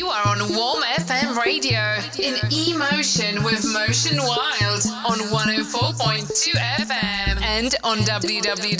You are on Warm FM radio in emotion with Motion Wild on 104.2 FM and on www.warm.fm.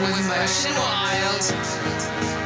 with Motion Wild.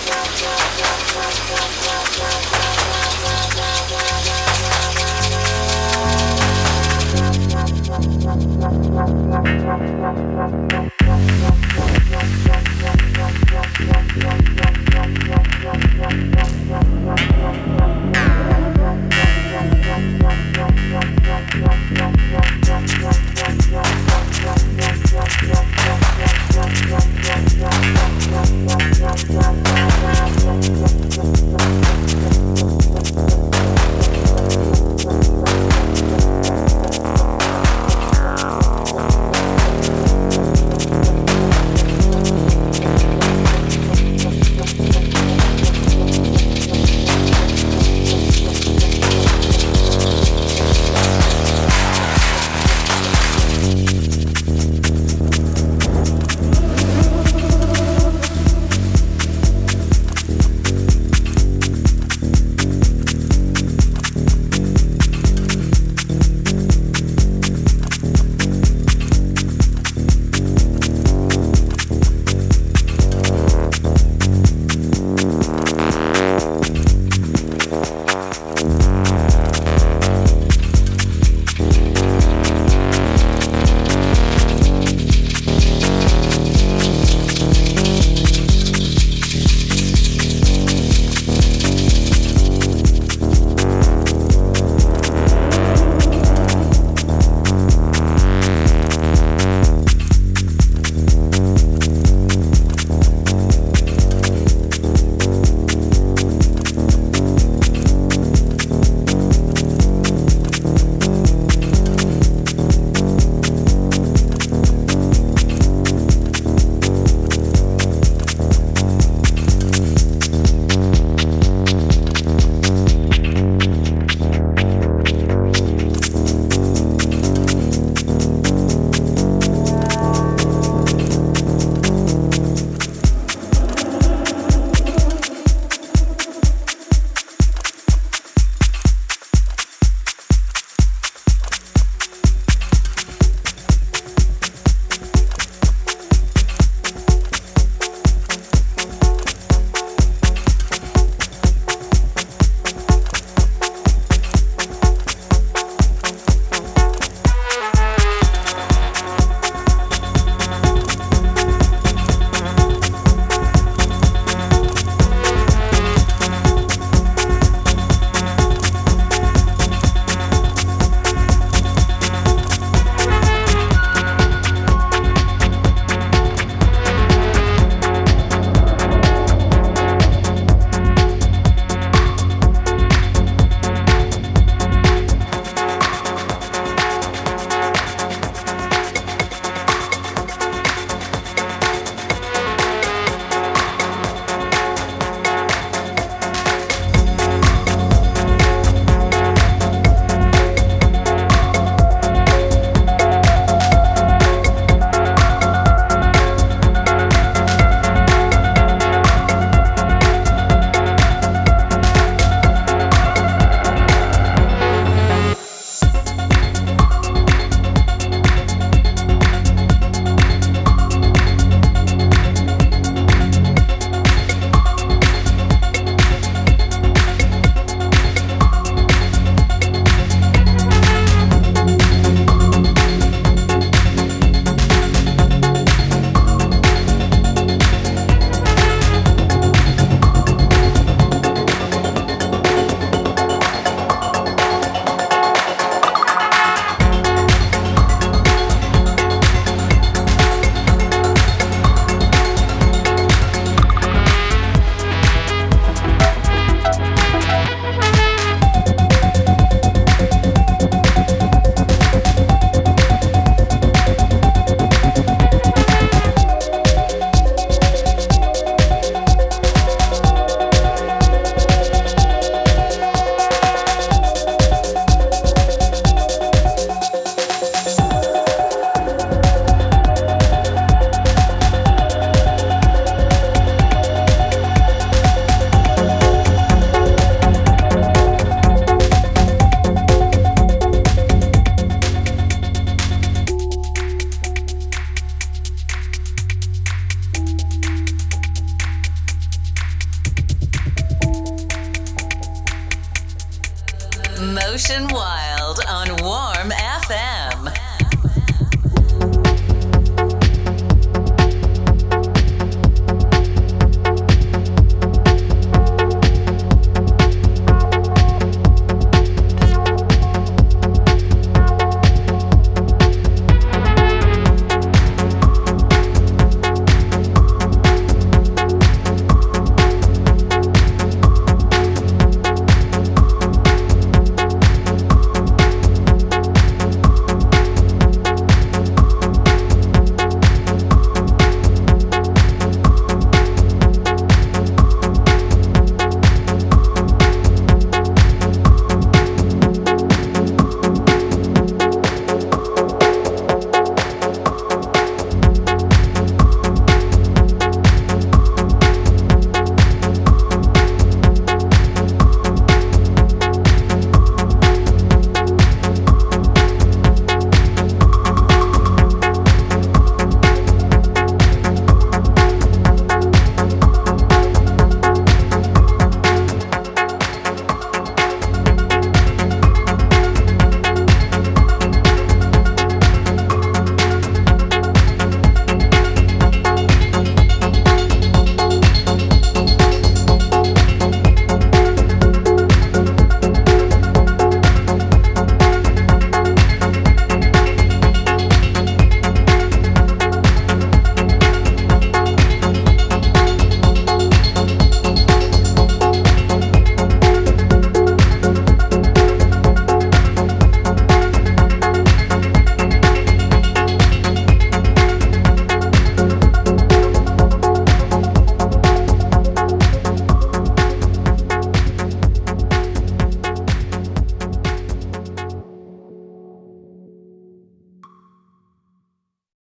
Yeah.